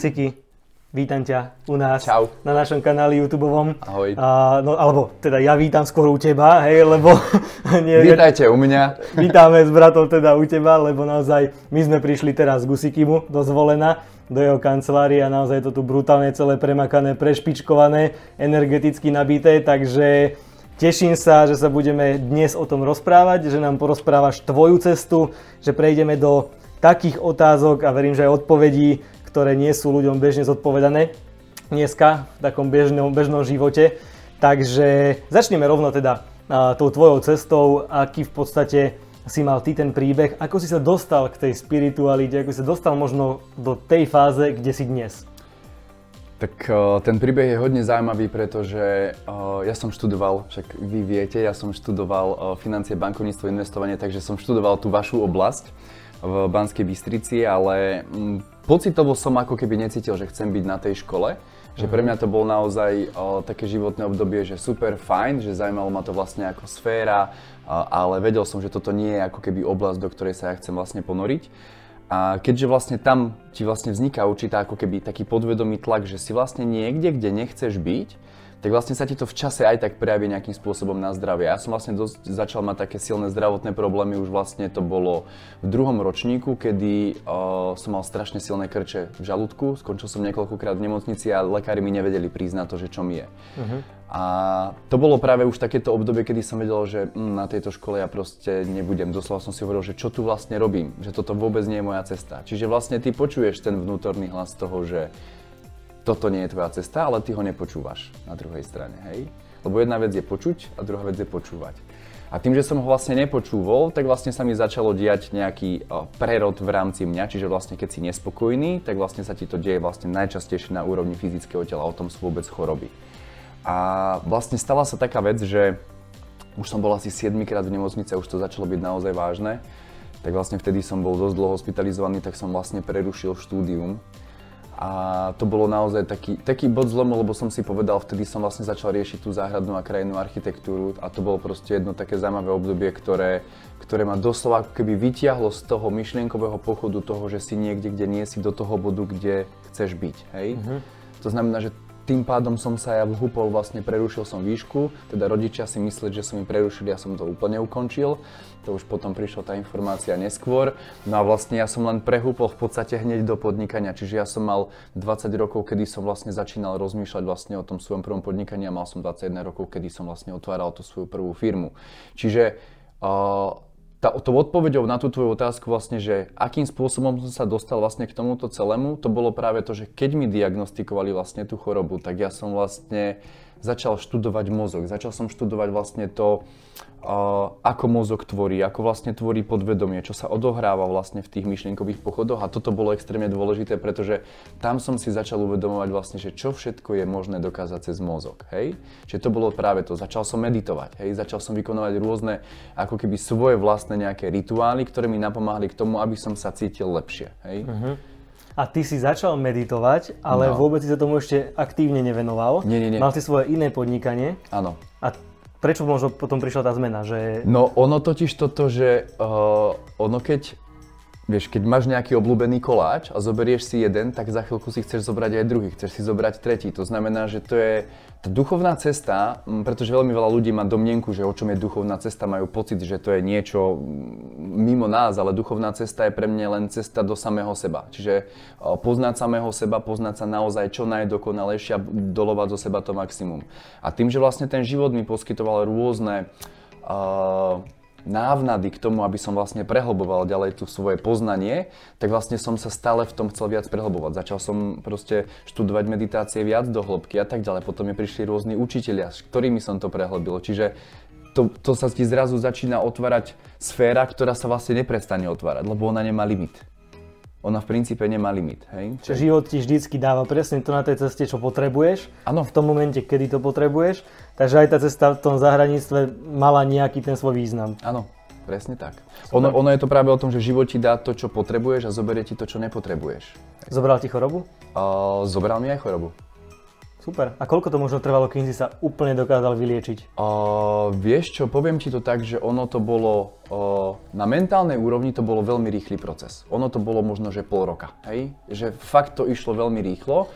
Siki, vítam ťa u nás Čau. na našom kanáli YouTube. Ahoj. A, no, alebo teda ja vítam skôr u teba, hej, lebo... nie, Vítajte u mňa. Vítame s bratom teda u teba, lebo naozaj my sme prišli teraz k Usikimu do Zvolena, do jeho kancelárie a naozaj to tu brutálne celé premakané, prešpičkované, energeticky nabité, takže Teším sa, že sa budeme dnes o tom rozprávať, že nám porozprávaš tvoju cestu, že prejdeme do takých otázok a verím, že aj odpovedí, ktoré nie sú ľuďom bežne zodpovedané dneska v takom bežnom, bežnom živote. Takže začneme rovno teda tou tvojou cestou, aký v podstate si mal ty ten príbeh, ako si sa dostal k tej spiritualite, ako si sa dostal možno do tej fáze, kde si dnes. Tak ten príbeh je hodne zaujímavý, pretože ja som študoval, však vy viete, ja som študoval financie, bankovníctvo, investovanie, takže som študoval tú vašu oblasť v Banskej Bystrici, ale pocitovo som ako keby necítil, že chcem byť na tej škole. Že pre mňa to bolo naozaj o, také životné obdobie, že super fajn, že zaujímalo ma to vlastne ako sféra, a, ale vedel som, že toto nie je ako keby oblasť, do ktorej sa ja chcem vlastne ponoriť. A keďže vlastne tam ti vlastne vzniká určitá ako keby taký podvedomý tlak, že si vlastne niekde, kde nechceš byť, tak vlastne sa ti to v čase aj tak prejaví nejakým spôsobom na zdravie. Ja som vlastne dosť začal mať také silné zdravotné problémy, už vlastne to bolo v druhom ročníku, kedy uh, som mal strašne silné krče v žalúdku, skončil som niekoľkokrát v nemocnici a lekári mi nevedeli priznať to, že čo mi je. Uh-huh. A to bolo práve už takéto obdobie, kedy som vedel, že mm, na tejto škole ja proste nebudem. Doslova som si hovoril, že čo tu vlastne robím, že toto vôbec nie je moja cesta. Čiže vlastne ty počuješ ten vnútorný hlas toho, že toto nie je tvoja cesta, ale ty ho nepočúvaš na druhej strane, hej? Lebo jedna vec je počuť a druhá vec je počúvať. A tým, že som ho vlastne nepočúval, tak vlastne sa mi začalo diať nejaký prerod v rámci mňa, čiže vlastne keď si nespokojný, tak vlastne sa ti to deje vlastne najčastejšie na úrovni fyzického tela, o tom sú vôbec choroby. A vlastne stala sa taká vec, že už som bol asi 7 krát v nemocnici a už to začalo byť naozaj vážne. Tak vlastne vtedy som bol dosť dlho hospitalizovaný, tak som vlastne prerušil štúdium a to bolo naozaj taký, taký bod zlomu, lebo som si povedal, vtedy som vlastne začal riešiť tú záhradnú a krajinnú architektúru a to bolo proste jedno také zaujímavé obdobie, ktoré, ktoré ma doslova keby vytiahlo z toho myšlienkového pochodu toho, že si niekde, kde nie si do toho bodu, kde chceš byť, hej? Mm-hmm. To znamená, že tým pádom som sa ja vhúpol, vlastne prerušil som výšku, teda rodičia si mysleli, že som im prerušil, ja som to úplne ukončil. To už potom prišla tá informácia neskôr. No a vlastne ja som len prehúpol v podstate hneď do podnikania, čiže ja som mal 20 rokov, kedy som vlastne začínal rozmýšľať vlastne o tom svojom prvom podnikaní a mal som 21 rokov, kedy som vlastne otváral tú svoju prvú firmu. Čiže uh, tá, tou odpoveďou na tú tvoju otázku vlastne, že akým spôsobom som sa dostal vlastne k tomuto celému, to bolo práve to, že keď mi diagnostikovali vlastne tú chorobu, tak ja som vlastne začal študovať mozog. Začal som študovať vlastne to, ako mozog tvorí, ako vlastne tvorí podvedomie, čo sa odohráva vlastne v tých myšlienkových pochodoch a toto bolo extrémne dôležité, pretože tam som si začal uvedomovať vlastne, že čo všetko je možné dokázať cez mozog, hej? Čiže to bolo práve to, začal som meditovať, hej? Začal som vykonovať rôzne ako keby svoje vlastné nejaké rituály, ktoré mi napomáhali k tomu, aby som sa cítil lepšie, hej? Uh-huh. A ty si začal meditovať, ale no. vôbec si sa tomu ešte aktívne nevenoval. Nie, nie, nie. Mal si svoje iné podnikanie. Áno. A prečo možno potom prišla tá zmena? Že... No ono totiž toto, že uh, ono keď Vieš, keď máš nejaký obľúbený koláč a zoberieš si jeden, tak za chvíľku si chceš zobrať aj druhý, chceš si zobrať tretí. To znamená, že to je tá duchovná cesta, pretože veľmi veľa ľudí má domnienku, že o čom je duchovná cesta, majú pocit, že to je niečo mimo nás, ale duchovná cesta je pre mňa len cesta do samého seba. Čiže poznať samého seba, poznať sa naozaj čo najdokonalejšie a dolovať zo seba to maximum. A tým, že vlastne ten život mi poskytoval rôzne uh, návnady k tomu, aby som vlastne prehlboval ďalej tu svoje poznanie, tak vlastne som sa stále v tom chcel viac prehlbovať. Začal som proste študovať meditácie viac do hĺbky a tak ďalej. Potom mi prišli rôzni učitelia, s ktorými som to prehlbil. Čiže to, to sa ti zrazu začína otvárať sféra, ktorá sa vlastne neprestane otvárať, lebo ona nemá limit ona v princípe nemá limit. Hej? Čiže život ti vždycky dáva presne to na tej ceste, čo potrebuješ. Áno. V tom momente, kedy to potrebuješ. Takže aj tá cesta v tom zahraničstve mala nejaký ten svoj význam. Áno, presne tak. Ono, ono je to práve o tom, že život ti dá to, čo potrebuješ a zoberie ti to, čo nepotrebuješ. Zobral ti chorobu? Uh, zobral mi aj chorobu. Super. A koľko to možno trvalo, kým si sa úplne dokázal vyliečiť? Uh, vieš čo, poviem ti to tak, že ono to bolo, uh, na mentálnej úrovni to bolo veľmi rýchly proces. Ono to bolo možno, že pol roka, hej? Že fakt to išlo veľmi rýchlo.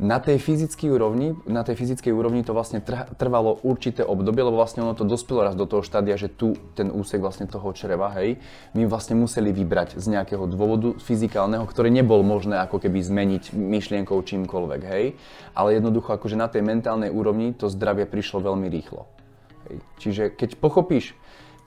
Na tej fyzickej úrovni, na tej fyzickej úrovni to vlastne trvalo určité obdobie, lebo vlastne ono to dospelo raz do toho štádia, že tu ten úsek vlastne toho čreva, hej, my vlastne museli vybrať z nejakého dôvodu fyzikálneho, ktorý nebol možné ako keby zmeniť myšlienkou čímkoľvek, hej, ale jednoducho akože na tej mentálnej úrovni to zdravie prišlo veľmi rýchlo. Hej. Čiže keď pochopíš,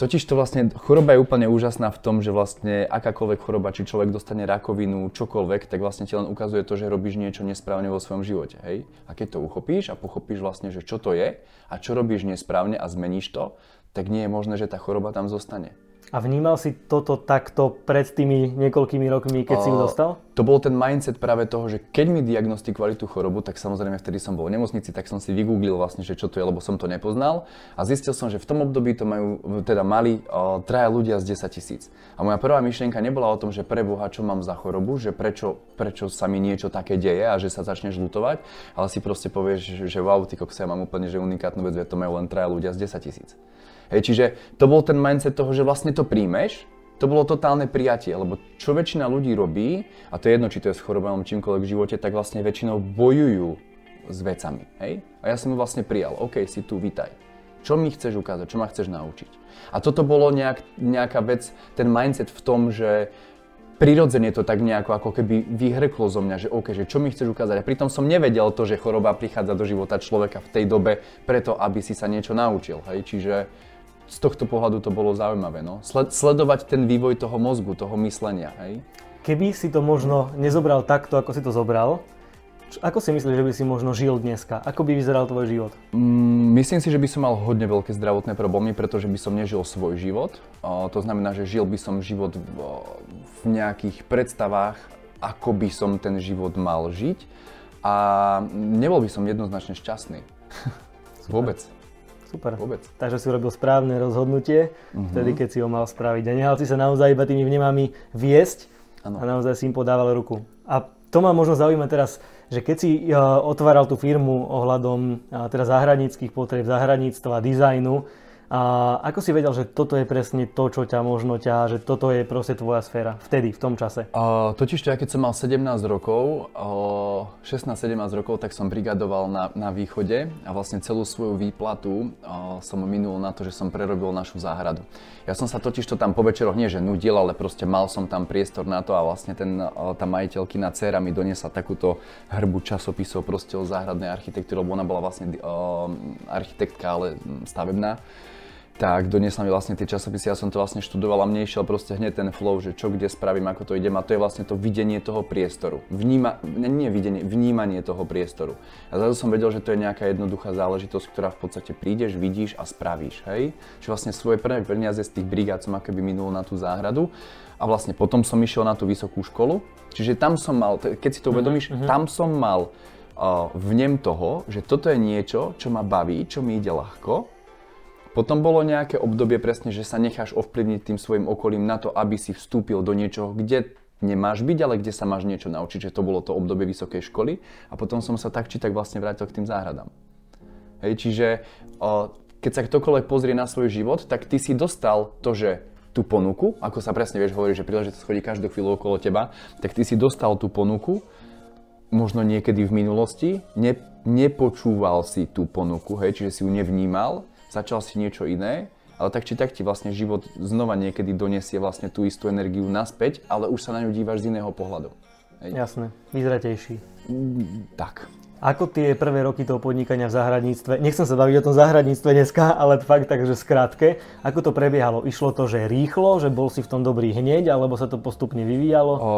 Totiž to vlastne choroba je úplne úžasná v tom, že vlastne akákoľvek choroba, či človek dostane rakovinu, čokoľvek, tak vlastne ti len ukazuje to, že robíš niečo nesprávne vo svojom živote, hej? A keď to uchopíš a pochopíš vlastne, že čo to je a čo robíš nesprávne a zmeníš to, tak nie je možné, že tá choroba tam zostane. A vnímal si toto takto pred tými niekoľkými rokmi, keď o, si ju dostal? To bol ten mindset práve toho, že keď mi diagnostikovali tú chorobu, tak samozrejme vtedy som bol v nemocnici, tak som si vygooglil vlastne, že čo to je, lebo som to nepoznal. A zistil som, že v tom období to majú, teda mali o, traja ľudia z 10 tisíc. A moja prvá myšlienka nebola o tom, že pre Boha, čo mám za chorobu, že prečo, prečo sa mi niečo také deje a že sa začneš lutovať, ale si proste povieš, že, wow, ty kokos, ja mám úplne že unikátnu vec, to majú len traja ľudia z 10 tisíc. Hej, čiže to bol ten mindset toho, že vlastne to príjmeš, to bolo totálne prijatie, lebo čo väčšina ľudí robí, a to je jedno, či to je s chorobou čímkoľvek v živote, tak vlastne väčšinou bojujú s vecami. Hej? A ja som ju vlastne prijal. OK, si tu, vítaj. Čo mi chceš ukázať, čo ma chceš naučiť? A toto bolo nejak, nejaká vec, ten mindset v tom, že prirodzene to tak nejako ako keby vyhrklo zo mňa, že OK, že čo mi chceš ukázať. A pritom som nevedel to, že choroba prichádza do života človeka v tej dobe preto, aby si sa niečo naučil. Hej? Čiže z tohto pohľadu to bolo zaujímavé. No? Sled, sledovať ten vývoj toho mozgu, toho myslenia. Hej? Keby si to možno nezobral takto, ako si to zobral, ako si myslíš, že by si možno žil dneska? Ako by vyzeral tvoj život? Mm, myslím si, že by som mal hodne veľké zdravotné problémy, pretože by som nežil svoj život. O, to znamená, že žil by som život v, v nejakých predstavách, ako by som ten život mal žiť a nebol by som jednoznačne šťastný. Vôbec. Super. Vôbec. Takže si urobil správne rozhodnutie, uh-huh. vtedy keď si ho mal spraviť. A nehal si sa naozaj iba tými vnemami viesť ano. a naozaj si im podával ruku. A to ma možno zaujíma teraz, že keď si uh, otváral tú firmu ohľadom uh, teda zahranických potreb, zahraničstva, dizajnu, a ako si vedel, že toto je presne to, čo ťa možno ťa, že toto je proste tvoja sféra vtedy, v tom čase? Uh, totiž to, ja keď som mal 17 rokov, uh, 16-17 rokov, tak som brigadoval na, na východe a vlastne celú svoju výplatu uh, som minul na to, že som prerobil našu záhradu. Ja som sa totiž to tam po večeroch nie že nudil, ale proste mal som tam priestor na to a vlastne ten, uh, tá majiteľkina dcera mi doniesla takúto hrbu časopisov proste o záhradnej architektúre, lebo ona bola vlastne uh, architektka, ale stavebná tak doniesla mi vlastne tie časopisy, ja som to vlastne študoval a mne išiel proste hneď ten flow, že čo kde spravím, ako to idem a to je vlastne to videnie toho priestoru. Vníma, nie videnie, vnímanie toho priestoru. A zrazu som vedel, že to je nejaká jednoduchá záležitosť, ktorá v podstate prídeš, vidíš a spravíš, hej? Čiže vlastne svoje prvé peniaze z tých brigád som akoby minul na tú záhradu a vlastne potom som išiel na tú vysokú školu, čiže tam som mal, keď si to mhm, uvedomíš, mm-hmm. tam som mal uh, vnem toho, že toto je niečo, čo ma baví, čo mi ide ľahko potom bolo nejaké obdobie presne, že sa necháš ovplyvniť tým svojim okolím na to, aby si vstúpil do niečoho, kde nemáš byť, ale kde sa máš niečo naučiť, že to bolo to obdobie vysokej školy a potom som sa tak či tak vlastne vrátil k tým záhradám. Hej, čiže keď sa ktokoľvek pozrie na svoj život, tak ty si dostal to, že tú ponuku, ako sa presne vieš hovoriť, že príležitosť chodí každú chvíľu okolo teba, tak ty si dostal tú ponuku, možno niekedy v minulosti, ne, nepočúval si tú ponuku, hej, čiže si ju nevnímal začal si niečo iné, ale tak či tak ti vlastne život znova niekedy donesie vlastne tú istú energiu naspäť, ale už sa na ňu dívaš z iného pohľadu. Hej. Jasné, vyzratejší. Mm, tak. Ako tie prvé roky toho podnikania v zahradníctve, nechcem sa baviť o tom zahradníctve dneska, ale fakt takže skrátke, ako to prebiehalo? Išlo to, že rýchlo, že bol si v tom dobrý hneď, alebo sa to postupne vyvíjalo? O,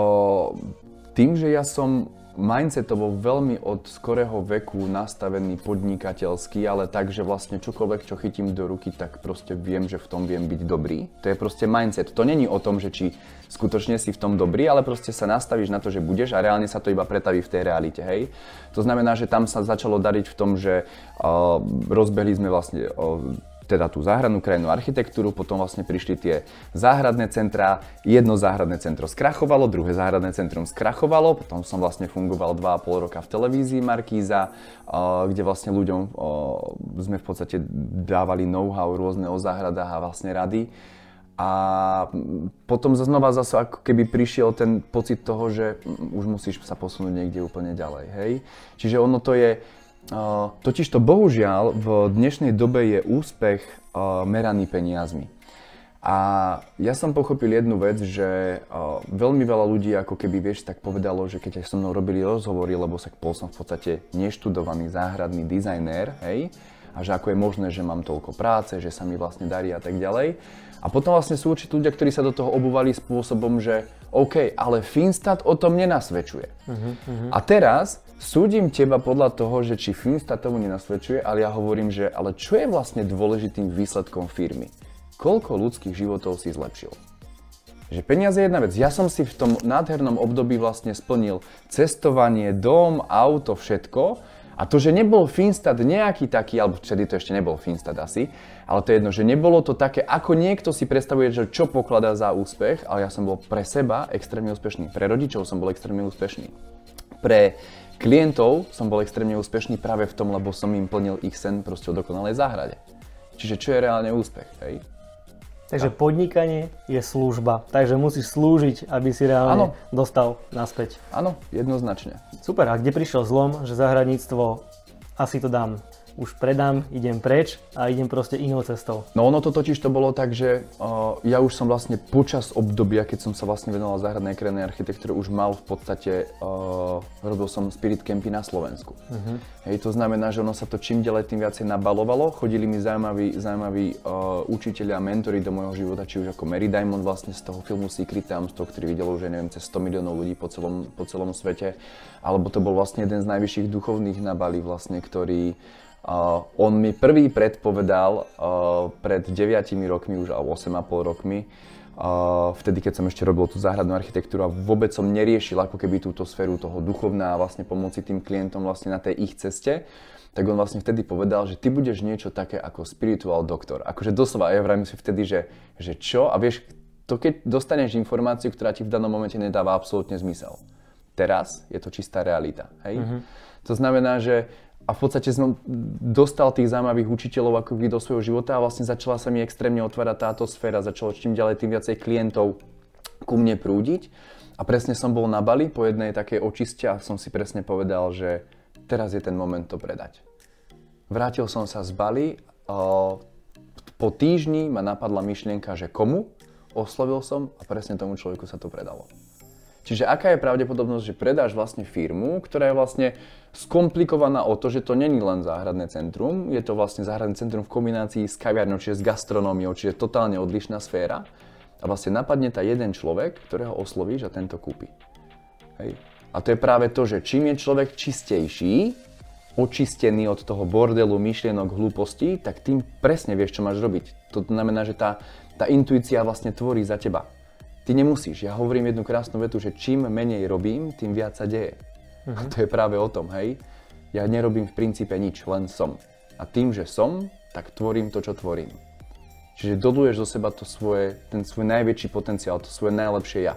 tým, že ja som mindsetovo veľmi od skorého veku nastavený podnikateľský, ale tak, že vlastne čokoľvek, čo chytím do ruky, tak proste viem, že v tom viem byť dobrý. To je proste mindset. To není o tom, že či skutočne si v tom dobrý, ale proste sa nastavíš na to, že budeš a reálne sa to iba pretaví v tej realite, hej. To znamená, že tam sa začalo dariť v tom, že uh, rozbehli sme vlastne uh, teda tú záhradnú krajinú architektúru, potom vlastne prišli tie záhradné centrá, jedno záhradné centro skrachovalo, druhé záhradné centrum skrachovalo, potom som vlastne fungoval 2,5 roka v televízii Markíza, kde vlastne ľuďom sme v podstate dávali know-how rôzne o záhradách a vlastne rady. A potom znova zase ako keby prišiel ten pocit toho, že už musíš sa posunúť niekde úplne ďalej, hej. Čiže ono to je, totiž to bohužiaľ v dnešnej dobe je úspech meraný peniazmi. A ja som pochopil jednu vec, že veľmi veľa ľudí ako keby vieš tak povedalo, že keď so mnou robili rozhovory, lebo sa bol som v podstate neštudovaný záhradný dizajner, hej, a že ako je možné, že mám toľko práce, že sa mi vlastne darí a tak ďalej. A potom vlastne sú určití ľudia, ktorí sa do toho obúvali spôsobom, že OK, ale Finstat o tom nenasvedčuje. Uh-huh, uh-huh. A teraz súdim teba podľa toho, že či Finstat tomu nenasvedčuje, ale ja hovorím, že ale čo je vlastne dôležitým výsledkom firmy? Koľko ľudských životov si zlepšil? Že peniaze je jedna vec. Ja som si v tom nádhernom období vlastne splnil cestovanie, dom, auto, všetko a to, že nebol Finstat nejaký taký, alebo vtedy to ešte nebol Finstat asi, ale to je jedno, že nebolo to také, ako niekto si predstavuje, že čo pokladá za úspech, ale ja som bol pre seba extrémne úspešný. Pre rodičov som bol extrémne úspešný. Pre klientov som bol extrémne úspešný práve v tom, lebo som im plnil ich sen proste o dokonalej záhrade. Čiže čo je reálne úspech, hej? Takže podnikanie je služba, takže musíš slúžiť, aby si reálne ano. dostal naspäť. Áno, jednoznačne. Super, a kde prišiel zlom, že zahradníctvo asi to dám už predám, idem preč a idem proste inou cestou. No ono to totiž to bolo tak, že uh, ja už som vlastne počas obdobia, keď som sa vlastne venoval záhradnej krajnej architektúre, už mal v podstate, uh, robil som spirit campy na Slovensku. Uh-huh. Hej, to znamená, že ono sa to čím ďalej tým viacej nabalovalo. Chodili mi zaujímaví, zaujímaví uh, učiteľia a mentori do môjho života, či už ako Mary Diamond vlastne z toho filmu Secret Times, toho, ktorý videlo už, neviem, cez 100 miliónov ľudí po celom, po celom svete. Alebo to bol vlastne jeden z najvyšších duchovných na Bali vlastne, ktorý Uh, on mi prvý predpovedal uh, pred 9 rokmi, už alebo 8,5 rokmi, uh, vtedy keď som ešte robil tú záhradnú architektúru a vôbec som neriešil ako keby túto sféru toho duchovná a vlastne pomoci tým klientom vlastne na tej ich ceste, tak on vlastne vtedy povedal, že ty budeš niečo také ako spiritual doktor. Akože doslova, ja vravím si vtedy, že, že čo? A vieš, to keď dostaneš informáciu, ktorá ti v danom momente nedáva absolútne zmysel. Teraz je to čistá realita. Hej? Mm-hmm. To znamená, že a v podstate som dostal tých zaujímavých učiteľov ako do svojho života a vlastne začala sa mi extrémne otvárať táto sféra, začalo čím ďalej tým viacej klientov ku mne prúdiť a presne som bol na Bali po jednej takej očiste a som si presne povedal, že teraz je ten moment to predať. Vrátil som sa z Bali, po týždni ma napadla myšlienka, že komu, oslovil som a presne tomu človeku sa to predalo. Čiže aká je pravdepodobnosť, že predáš vlastne firmu, ktorá je vlastne skomplikovaná o to, že to není len záhradné centrum, je to vlastne záhradné centrum v kombinácii s kaviarnou, čiže s gastronómiou, čiže totálne odlišná sféra. A vlastne napadne tá jeden človek, ktorého oslovíš a tento kúpi. Hej. A to je práve to, že čím je človek čistejší, očistený od toho bordelu, myšlienok, hlúpostí, tak tým presne vieš, čo máš robiť. To znamená, že tá, tá intuícia vlastne tvorí za teba. Ty nemusíš. Ja hovorím jednu krásnu vetu, že čím menej robím, tým viac sa deje. Uh-huh. A to je práve o tom, hej. Ja nerobím v princípe nič, len som. A tým, že som, tak tvorím to, čo tvorím. Čiže doduješ zo seba to svoje, ten svoj najväčší potenciál, to svoje najlepšie ja.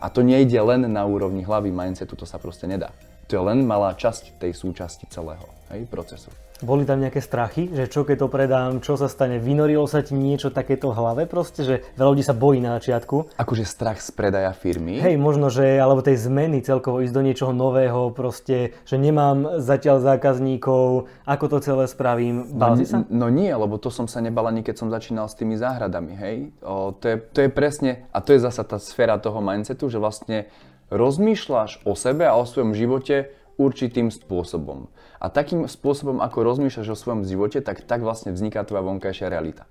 A to nejde len na úrovni hlavy mindsetu, to sa proste nedá. To je len malá časť tej súčasti celého hej, procesu. Boli tam nejaké strachy, že čo keď to predám, čo sa stane, vynorilo sa ti niečo takéto v hlave proste, že veľa ľudí sa bojí na začiatku. Akože strach z predaja firmy? Hej, možno, že, alebo tej zmeny celkovo, ísť do niečoho nového proste, že nemám zatiaľ zákazníkov, ako to celé spravím. Bál no, si sa? No nie, lebo to som sa nebal ani keď som začínal s tými záhradami, hej. O, to, je, to je presne, a to je zasa tá sféra toho mindsetu, že vlastne rozmýšľaš o sebe a o svojom živote určitým spôsobom. A takým spôsobom, ako rozmýšľaš o svojom živote, tak tak vlastne vzniká tvoja vonkajšia realita.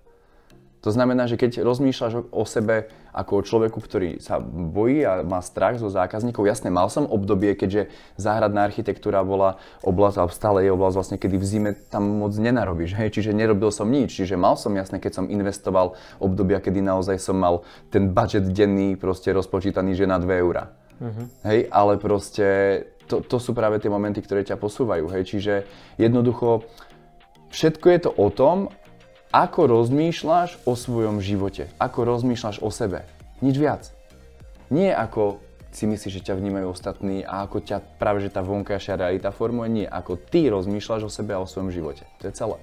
To znamená, že keď rozmýšľaš o sebe ako o človeku, ktorý sa bojí a má strach zo zákazníkov, jasne, mal som obdobie, keďže záhradná architektúra bola oblasť, alebo stále je oblasť vlastne, kedy v zime tam moc nenarobíš, hej, čiže nerobil som nič, čiže mal som jasne, keď som investoval obdobia, kedy naozaj som mal ten budget denný proste rozpočítaný, že na 2 eurá. Uh-huh. Hej, ale proste to, to sú práve tie momenty, ktoré ťa posúvajú. Hej? Čiže jednoducho všetko je to o tom, ako rozmýšľaš o svojom živote, ako rozmýšľaš o sebe. Nič viac. Nie ako si myslíš, že ťa vnímajú ostatní a ako ťa práve že tá vonkajšia realita formuje, nie ako ty rozmýšľaš o sebe a o svojom živote. To je celé.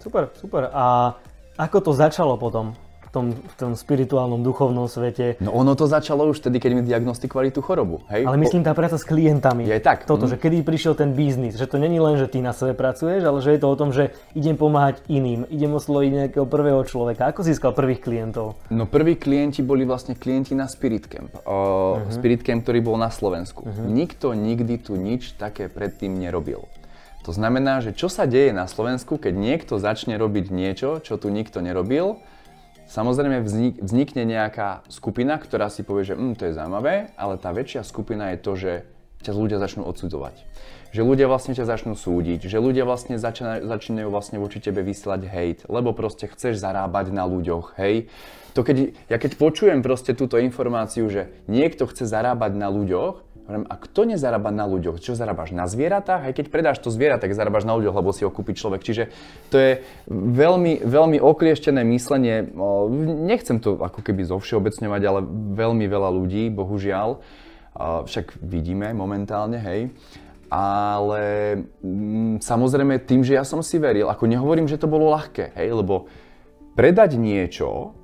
Super, super. A ako to začalo potom? Tom, v tom spirituálnom, duchovnom svete. No ono to začalo už vtedy, keď mi diagnostikovali tú chorobu. Hej? Ale myslím tá práca s klientami. Je tak. Toto, mm. že kedy prišiel ten biznis, že to není len, že ty na sebe pracuješ, ale že je to o tom, že idem pomáhať iným, idem osloviť nejakého prvého človeka. Ako získal prvých klientov? No prví klienti boli vlastne klienti na Spirit Camp. O, uh-huh. Spirit Camp, ktorý bol na Slovensku. Uh-huh. Nikto nikdy tu nič také predtým nerobil. To znamená, že čo sa deje na Slovensku, keď niekto začne robiť niečo, čo tu nikto nerobil, Samozrejme vznik, vznikne nejaká skupina, ktorá si povie, že hm, to je zaujímavé, ale tá väčšia skupina je to, že ťa ľudia začnú odsudzovať. Že ľudia vlastne ťa začnú súdiť, že ľudia vlastne začínajú, začínajú vlastne voči tebe vysielať hate, lebo proste chceš zarábať na ľuďoch, hej. To keď, ja keď počujem proste túto informáciu, že niekto chce zarábať na ľuďoch, Hovorím, a kto nezarába na ľuďoch? Čo zarábaš na zvieratách? Aj keď predáš to zviera, tak zarábaš na ľuďoch, lebo si ho kúpi človek. Čiže to je veľmi, veľmi oklieštené myslenie. Nechcem to ako keby zovšeobecňovať, ale veľmi veľa ľudí, bohužiaľ, však vidíme momentálne, hej, ale mm, samozrejme tým, že ja som si veril, ako nehovorím, že to bolo ľahké, hej, lebo predať niečo,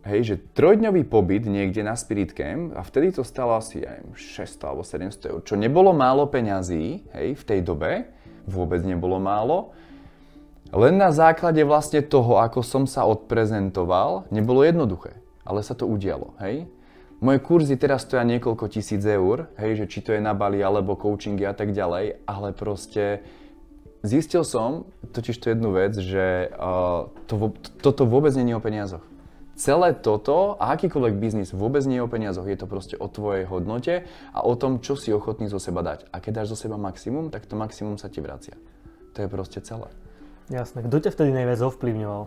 Hej, že trojdňový pobyt niekde na Spirit Camp a vtedy to stalo asi aj 600 alebo 700 eur, čo nebolo málo peňazí, hej, v tej dobe, vôbec nebolo málo. Len na základe vlastne toho, ako som sa odprezentoval, nebolo jednoduché, ale sa to udialo, hej. Moje kurzy teraz stoja niekoľko tisíc eur, hej, že či to je na Bali alebo coachingy a tak ďalej, ale proste zistil som totiž to jednu vec, že uh, to, toto vôbec nie je o peniazoch celé toto a akýkoľvek biznis vôbec nie je o peniazoch, je to proste o tvojej hodnote a o tom, čo si ochotný zo seba dať. A keď dáš zo seba maximum, tak to maximum sa ti vracia. To je proste celé. Jasné. Kto ťa vtedy najviac ovplyvňoval?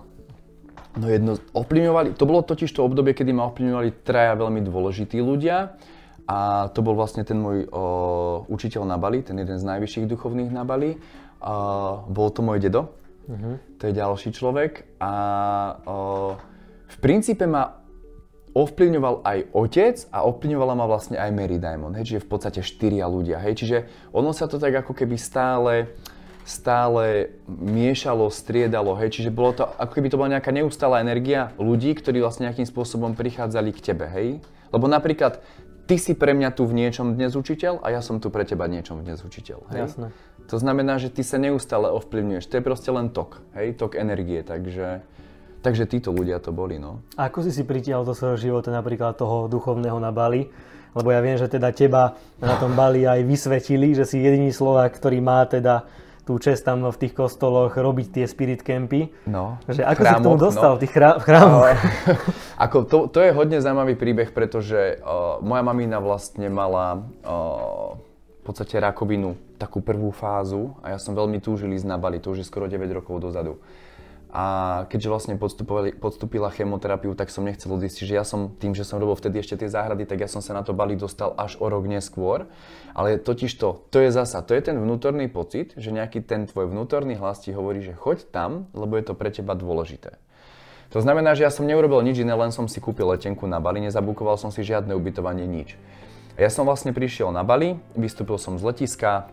No jedno, ovplyvňovali, to bolo totiž to obdobie, kedy ma ovplyvňovali traja veľmi dôležití ľudia. A to bol vlastne ten môj o, učiteľ na Bali, ten jeden z najvyšších duchovných na Bali. A, bol to môj dedo, uh-huh. to je ďalší človek. A o, v princípe ma ovplyvňoval aj otec a ovplyvňovala ma vlastne aj Mary Diamond, hej, čiže v podstate štyria ľudia, hej, čiže ono sa to tak ako keby stále, stále miešalo, striedalo, hej, čiže bolo to, ako keby to bola nejaká neustála energia ľudí, ktorí vlastne nejakým spôsobom prichádzali k tebe, hej, lebo napríklad ty si pre mňa tu v niečom dnes učiteľ a ja som tu pre teba niečom dnes učiteľ, hej. Jasné. To znamená, že ty sa neustále ovplyvňuješ, to je proste len tok, hej, tok energie, takže... Takže títo ľudia to boli, no. A ako si si pritiahol do svojho života napríklad toho duchovného na Bali? Lebo ja viem, že teda teba na tom Bali aj vysvetili, že si jediný Slovák, ktorý má teda tú čest tam v tých kostoloch robiť tie spirit campy. No, že ako chrámoch, si k tomu dostal no. v tých chrá- chrámoch? ako to, to je hodne zaujímavý príbeh, pretože uh, moja mamina vlastne mala uh, v podstate rakovinu, takú prvú fázu a ja som veľmi túžil ísť na Bali, to už je skoro 9 rokov dozadu. A keďže vlastne podstúpila chemoterapiu, tak som nechcel odísť. Čiže ja som tým, že som robil vtedy ešte tie záhrady, tak ja som sa na to Bali dostal až o rok neskôr. Ale totiž to, to je zasa, to je ten vnútorný pocit, že nejaký ten tvoj vnútorný hlas ti hovorí, že choď tam, lebo je to pre teba dôležité. To znamená, že ja som neurobil nič iné, len som si kúpil letenku na Bali, nezabukoval som si žiadne ubytovanie, nič. Ja som vlastne prišiel na Bali, vystúpil som z letiska,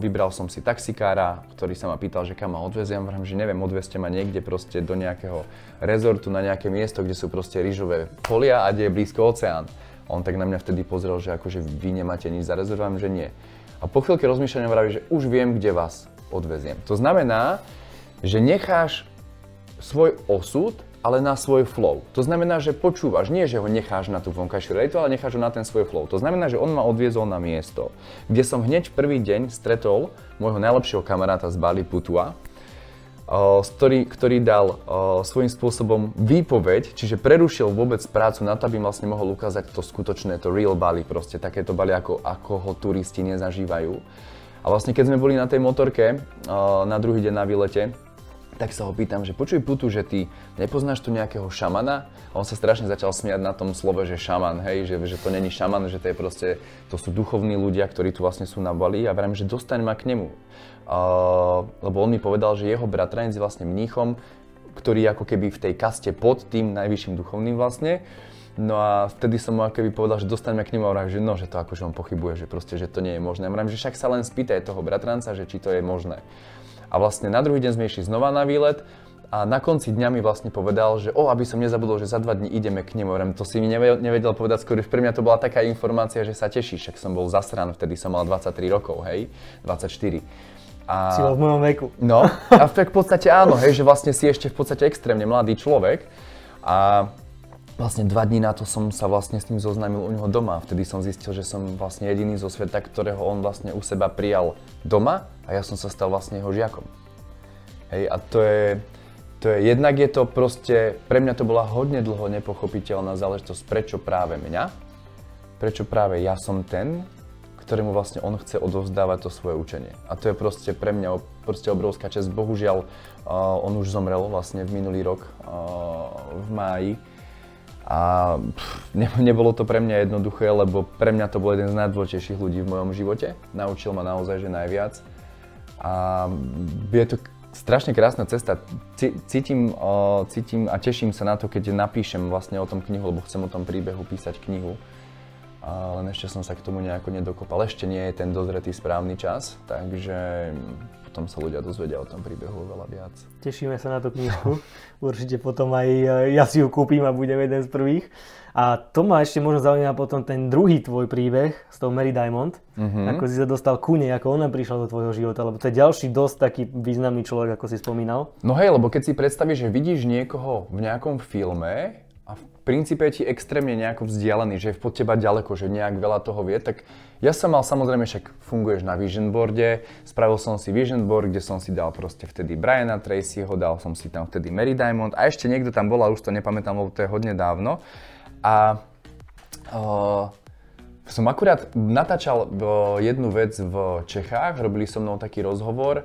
vybral som si taxikára, ktorý sa ma pýtal, že kam ma odveziem. Vrám, že neviem, odvezte ma niekde proste do nejakého rezortu, na nejaké miesto, kde sú proste rýžové polia a kde je blízko oceán. On tak na mňa vtedy pozrel, že akože vy nemáte nič zarezervované, že nie. A po chvíľke rozmýšľania vraví, že už viem, kde vás odveziem. To znamená, že necháš svoj osud ale na svoj flow. To znamená, že počúvaš, nie že ho necháš na tú vonkajšiu realitu, ale necháš ho na ten svoj flow. To znamená, že on ma odviezol na miesto, kde som hneď prvý deň stretol môjho najlepšieho kamaráta z Bali Putua, ktorý, ktorý dal svojím spôsobom výpoveď, čiže prerušil vôbec prácu na to, aby vlastne mohol ukázať to skutočné, to real Bali, proste takéto Bali, ako, ako ho turisti nezažívajú. A vlastne keď sme boli na tej motorke na druhý deň na výlete, tak sa ho pýtam, že počuj putu, že ty nepoznáš tu nejakého šamana? A on sa strašne začal smiať na tom slove, že šaman, hej, že, že to není šaman, že to je proste, to sú duchovní ľudia, ktorí tu vlastne sú na Bali a vravím, že dostaň ma k nemu. Uh, lebo on mi povedal, že jeho bratranec je vlastne mníchom, ktorý ako keby v tej kaste pod tým najvyšším duchovným vlastne. No a vtedy som mu keby povedal, že dostaneme k nemu a že no, že to akože on pochybuje, že proste, že to nie je možné. A že však sa len spýtaj toho bratranca, že či to je možné. A vlastne na druhý deň sme išli znova na výlet a na konci dňa mi vlastne povedal, že o, aby som nezabudol, že za dva dní ideme k nemu. To si mi nevedel, povedať skôr, pre mňa to bola taká informácia, že sa tešíš, však som bol zasran, vtedy som mal 23 rokov, hej, 24. A... Si v mojom veku. No, a v podstate áno, hej, že vlastne si ešte v podstate extrémne mladý človek. A vlastne dva dní na to som sa vlastne s ním zoznámil u neho doma. Vtedy som zistil, že som vlastne jediný zo sveta, ktorého on vlastne u seba prijal doma a ja som sa stal vlastne jeho žiakom. Hej, a to je, to je, jednak je to proste, pre mňa to bola hodne dlho nepochopiteľná záležitosť, prečo práve mňa, prečo práve ja som ten, ktorému vlastne on chce odovzdávať to svoje učenie. A to je proste pre mňa proste obrovská čest. Bohužiaľ, uh, on už zomrel vlastne v minulý rok uh, v máji, a pff, ne, nebolo to pre mňa jednoduché, lebo pre mňa to bol jeden z najdôležitejších ľudí v mojom živote. Naučil ma naozaj, že najviac. A je to strašne krásna cesta. Cítim, cítim a teším sa na to, keď napíšem vlastne o tom knihu, lebo chcem o tom príbehu písať knihu. Len ešte som sa k tomu nejako nedokopal. Ešte nie je ten dozretý správny čas, takže potom sa ľudia dozvedia o tom príbehu oveľa viac. Tešíme sa na tú knižku. Určite potom aj e, ja si ju kúpim a budem jeden z prvých. A to ma ešte možno zaujíma potom ten druhý tvoj príbeh s tou Mary Diamond. Mm-hmm. Ako si sa dostal ku nej, ako ona prišla do tvojho života, lebo to je ďalší dosť taký významný človek, ako si spomínal. No hej, lebo keď si predstavíš, že vidíš niekoho v nejakom filme a v princípe je ti extrémne nejako vzdialený, že je pod teba ďaleko, že nejak veľa toho vie, tak ja som mal samozrejme, však funguješ na vision boarde, spravil som si vision board, kde som si dal proste vtedy Briana Tracyho, dal som si tam vtedy Mary Diamond a ešte niekto tam bola, už to nepamätám, lebo to je hodne dávno. A uh, som akurát natáčal jednu vec v Čechách, robili so mnou taký rozhovor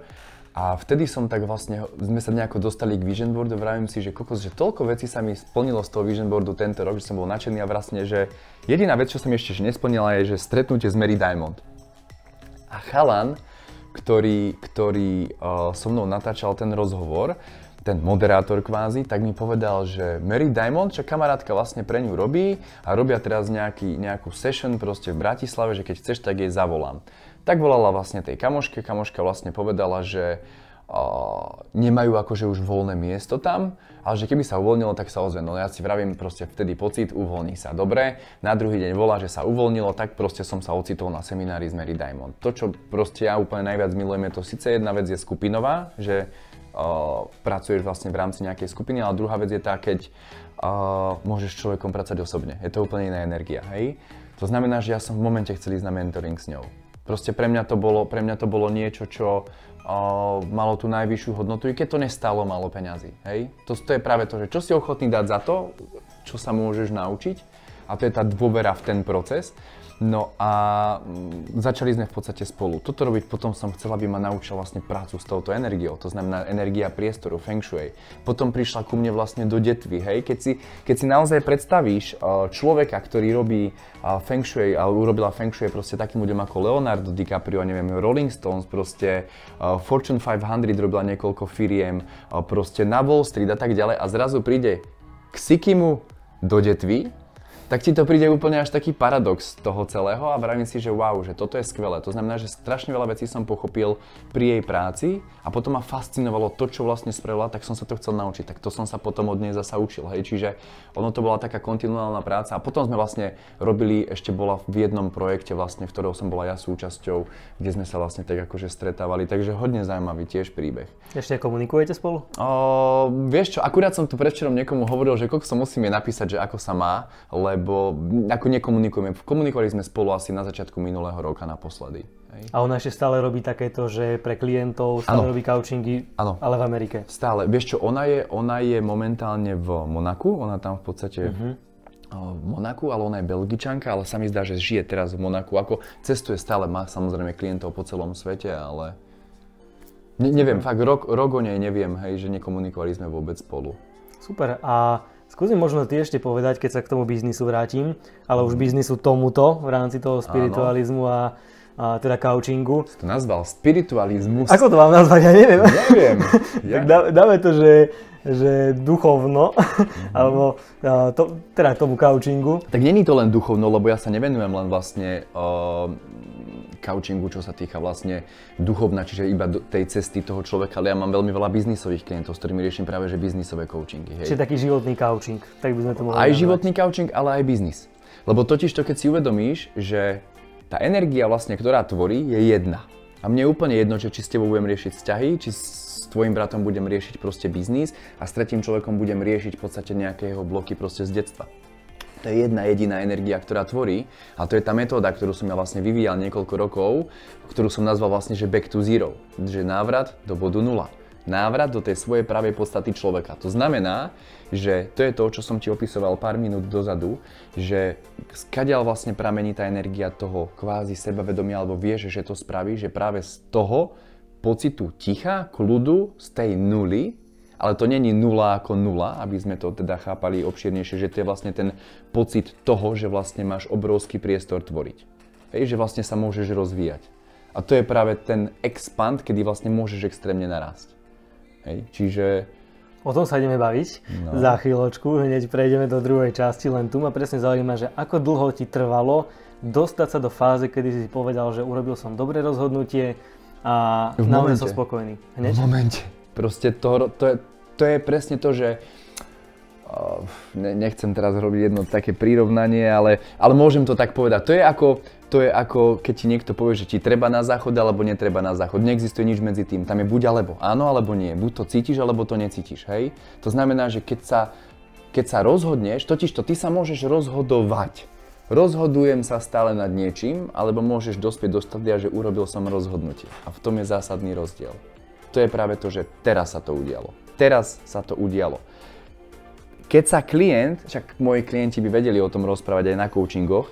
a vtedy som tak vlastne, sme sa nejako dostali k Vision Boardu, vravím si, že kokos, že toľko vecí sa mi splnilo z toho Vision Boardu tento rok, že som bol nadšený a vlastne, že jediná vec, čo som ešte nesplnila je, že stretnutie s Mary Diamond. A chalan, ktorý, ktorý uh, so mnou natáčal ten rozhovor, ten moderátor kvázi, tak mi povedal, že Mary Diamond, čo kamarátka vlastne pre ňu robí a robia teraz nejaký, nejakú session proste v Bratislave, že keď chceš, tak jej zavolám. Tak volala vlastne tej kamoške, kamoška vlastne povedala, že uh, nemajú akože už voľné miesto tam, ale že keby sa uvoľnilo, tak sa ozve. No ja si vravím proste vtedy pocit, uvoľní sa. Dobre, na druhý deň volá, že sa uvoľnilo, tak proste som sa ocitol na seminári z Mary Diamond. To, čo proste ja úplne najviac milujem, je to síce jedna vec je skupinová, že uh, pracuješ vlastne v rámci nejakej skupiny, ale druhá vec je tá, keď uh, môžeš človekom pracovať osobne. Je to úplne iná energia, hej? To znamená, že ja som v momente chcel ísť na mentoring s ňou. Proste pre mňa to bolo, pre mňa to bolo niečo, čo uh, malo tú najvyššiu hodnotu, i keď to nestálo malo peňazí. Hej? To, to je práve to, že čo si ochotný dať za to, čo sa môžeš naučiť a to je tá dôvera v ten proces. No a mm, začali sme v podstate spolu. Toto robiť potom som chcela, aby ma naučil vlastne prácu s touto energiou, to znamená energia priestoru, feng shui. Potom prišla ku mne vlastne do detvy, hej, keď si, keď si naozaj predstavíš uh, človeka, ktorý robí uh, feng shui, a urobila feng shui proste takým ľuďom ako Leonardo DiCaprio, neviem, Rolling Stones, proste uh, Fortune 500 robila niekoľko firiem, proste na Wall Street a tak ďalej a zrazu príde k Sikimu do detvy, tak ti to príde úplne až taký paradox toho celého a vravím si, že wow, že toto je skvelé. To znamená, že strašne veľa vecí som pochopil pri jej práci a potom ma fascinovalo to, čo vlastne spravila, tak som sa to chcel naučiť. Tak to som sa potom od nej zasa učil. Hej. Čiže ono to bola taká kontinuálna práca a potom sme vlastne robili, ešte bola v jednom projekte vlastne, v ktorom som bola ja súčasťou, kde sme sa vlastne tak akože stretávali. Takže hodne zaujímavý tiež príbeh. Ešte komunikujete spolu? O, vieš čo, akurát som tu predvčerom niekomu hovoril, že koľko som musím jej napísať, že ako sa má, lebo lebo ako nekomunikujeme. Komunikovali sme spolu asi na začiatku minulého roka naposledy. Hej. A ona ešte stále robí takéto, že pre klientov stále ano. robí couchingy, ano. ale v Amerike. Stále. Vieš čo, ona je, ona je momentálne v Monaku, ona tam v podstate uh-huh. v Monaku, ale ona je belgičanka, ale sa mi zdá, že žije teraz v Monaku. Ako cestuje stále, má samozrejme klientov po celom svete, ale ne, neviem, fakt rok, rok o nej neviem, hej, že nekomunikovali sme vôbec spolu. Super. A Skúsim možno ty ešte povedať, keď sa k tomu biznisu vrátim, ale už biznisu tomuto v rámci toho spiritualizmu a a teda coachingu. Si to nazval spiritualizmus. Ako to mám nazvať, ja neviem. Neviem. Ja. tak dá, dáme to, že, že duchovno, mm-hmm. alebo a, to, teda tomu coachingu. Tak není to len duchovno, lebo ja sa nevenujem len vlastne uh, coachingu, čo sa týka vlastne duchovna, čiže iba tej cesty toho človeka, ale ja mám veľmi veľa biznisových klientov, s ktorými riešim práve že biznisové coachingy. Hej. Čiže taký životný coaching, tak by sme to mohli Aj nazvať. životný coaching, ale aj biznis. Lebo totiž to, keď si uvedomíš, že tá energia vlastne, ktorá tvorí, je jedna. A mne je úplne jedno, že či s tebou budem riešiť vzťahy, či s tvojim bratom budem riešiť proste biznis a s tretím človekom budem riešiť v podstate nejaké jeho bloky proste z detstva. To je jedna jediná energia, ktorá tvorí a to je tá metóda, ktorú som ja vlastne vyvíjal niekoľko rokov, ktorú som nazval vlastne, že back to zero, že návrat do bodu nula návrat do tej svojej pravej podstaty človeka. To znamená, že to je to, čo som ti opisoval pár minút dozadu, že skadiaľ vlastne pramení tá energia toho kvázi sebavedomia, alebo vieš, že to spraví, že práve z toho pocitu ticha, kľudu, z tej nuly, ale to není nula ako nula, aby sme to teda chápali obširnejšie, že to je vlastne ten pocit toho, že vlastne máš obrovský priestor tvoriť. Hej, že vlastne sa môžeš rozvíjať. A to je práve ten expand, kedy vlastne môžeš extrémne narásť. Hej, čiže... O tom sa ideme baviť no. za chvíľočku, hneď prejdeme do druhej časti, len tu ma presne zaujíma, že ako dlho ti trvalo dostať sa do fázy, kedy si povedal, že urobil som dobré rozhodnutie a naozaj som spokojný. Hneď? V momente. Proste to, to, je, to je presne to, že nechcem teraz robiť jedno také prirovnanie, ale, ale môžem to tak povedať. To je ako, to je ako keď ti niekto povie, že ti treba na záchod alebo netreba na záchod. Neexistuje nič medzi tým. Tam je buď alebo. Áno alebo nie. Buď to cítiš alebo to necítiš. Hej? To znamená, že keď sa, keď sa rozhodneš, totiž to ty sa môžeš rozhodovať. Rozhodujem sa stále nad niečím, alebo môžeš dospieť do stadia, že urobil som rozhodnutie. A v tom je zásadný rozdiel. To je práve to, že teraz sa to udialo. Teraz sa to udialo. Keď sa klient, však moji klienti by vedeli o tom rozprávať aj na coachingoch,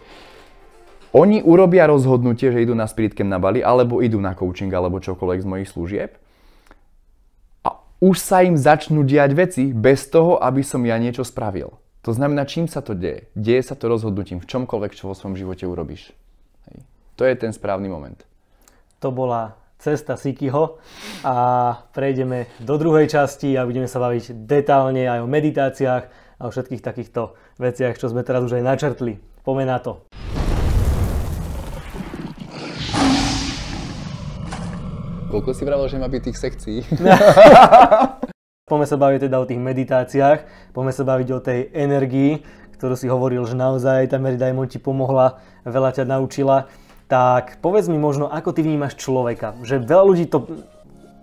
oni urobia rozhodnutie, že idú na Spirit na Bali, alebo idú na coaching, alebo čokoľvek z mojich služieb. A už sa im začnú diať veci bez toho, aby som ja niečo spravil. To znamená, čím sa to deje? Deje sa to rozhodnutím v čomkoľvek, čo vo svojom živote urobíš. To je ten správny moment. To bola cesta Sikiho a prejdeme do druhej časti a budeme sa baviť detálne aj o meditáciách a o všetkých takýchto veciach, čo sme teraz už aj načrtli. Poďme na to. Koľko si vravil, že má byť tých sekcií? Poďme sa baviť teda o tých meditáciách, poďme sa baviť o tej energii, ktorú si hovoril, že naozaj tá Diamond ti pomohla, veľa ťa naučila tak povedz mi možno, ako ty vnímaš človeka. Že veľa ľudí to,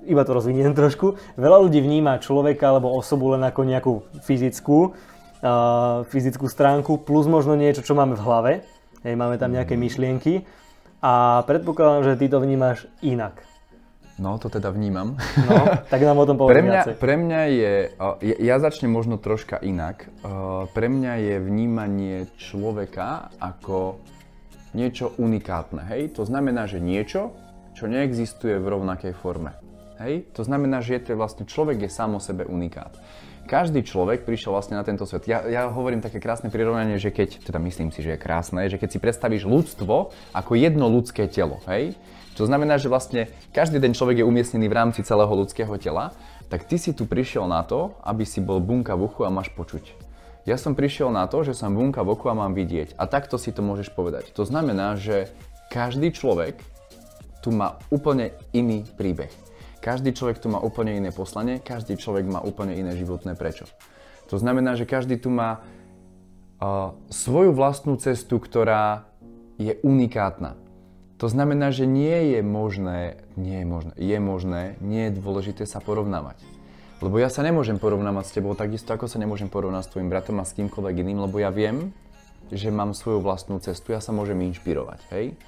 iba to rozviniem trošku, veľa ľudí vníma človeka alebo osobu len ako nejakú fyzickú, uh, fyzickú stránku, plus možno niečo, čo máme v hlave. Hej, máme tam nejaké myšlienky a predpokladám, že ty to vnímaš inak. No, to teda vnímam. No, tak nám o tom povedz pre mňa, pre mňa je, ja začnem možno troška inak. Pre mňa je vnímanie človeka ako niečo unikátne, hej? To znamená, že niečo, čo neexistuje v rovnakej forme. Hej? To znamená, že je to vlastne človek je sám o sebe unikát. Každý človek prišiel vlastne na tento svet. Ja, ja hovorím také krásne prirovnanie, že keď, teda myslím si, že je krásne, že keď si predstavíš ľudstvo ako jedno ľudské telo, hej? To znamená, že vlastne každý ten človek je umiestnený v rámci celého ľudského tela, tak ty si tu prišiel na to, aby si bol bunka v uchu a máš počuť. Ja som prišiel na to, že som bunka v oku a mám vidieť. A takto si to môžeš povedať. To znamená, že každý človek tu má úplne iný príbeh. Každý človek tu má úplne iné poslanie, každý človek má úplne iné životné prečo. To znamená, že každý tu má uh, svoju vlastnú cestu, ktorá je unikátna. To znamená, že nie je možné, nie je možné, je možné, nie je dôležité sa porovnávať. Lebo ja sa nemôžem porovnávať s tebou takisto, ako sa nemôžem porovnať s tvojim bratom a s kýmkoľvek iným, lebo ja viem, že mám svoju vlastnú cestu, ja sa môžem inšpirovať, hej.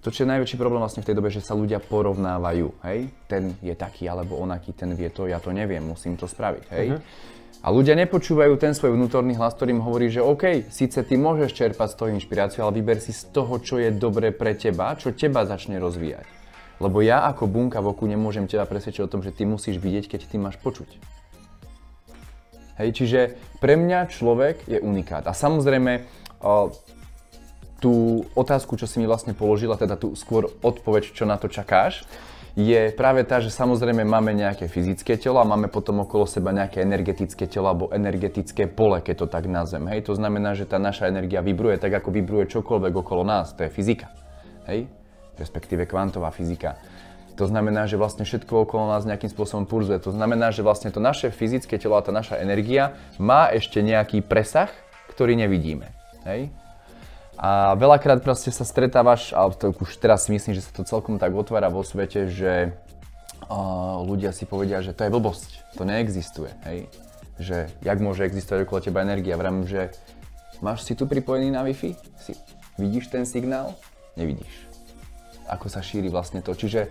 To, čo je najväčší problém vlastne v tej dobe, že sa ľudia porovnávajú, hej. Ten je taký alebo onaký, ten vie to, ja to neviem, musím to spraviť, hej. Uh-huh. A ľudia nepočúvajú ten svoj vnútorný hlas, ktorý im hovorí, že OK, síce ty môžeš čerpať z toho inšpiráciu, ale vyber si z toho, čo je dobre pre teba, čo teba začne rozvíjať. Lebo ja ako bunka v oku nemôžem teba presvedčiť o tom, že ty musíš vidieť, keď ty máš počuť. Hej, čiže pre mňa človek je unikát. A samozrejme, tú otázku, čo si mi vlastne položila, teda tú skôr odpoveď, čo na to čakáš, je práve tá, že samozrejme máme nejaké fyzické telo a máme potom okolo seba nejaké energetické telo alebo energetické pole, keď to tak nazvem. Hej? To znamená, že tá naša energia vibruje tak, ako vibruje čokoľvek okolo nás. To je fyzika. Hej? Respektíve kvantová fyzika. To znamená, že vlastne všetko okolo nás nejakým spôsobom pulzuje. To znamená, že vlastne to naše fyzické telo a tá naša energia má ešte nejaký presah, ktorý nevidíme. Hej? A veľakrát proste sa stretávaš, ale to už teraz si myslím, že sa to celkom tak otvára vo svete, že uh, ľudia si povedia, že to je blbosť, to neexistuje. Hej? Že jak môže existovať okolo teba energia? Vram, že máš si tu pripojený na Wi-Fi? Si, vidíš ten signál? Nevidíš. Ako sa šíri vlastne to. Čiže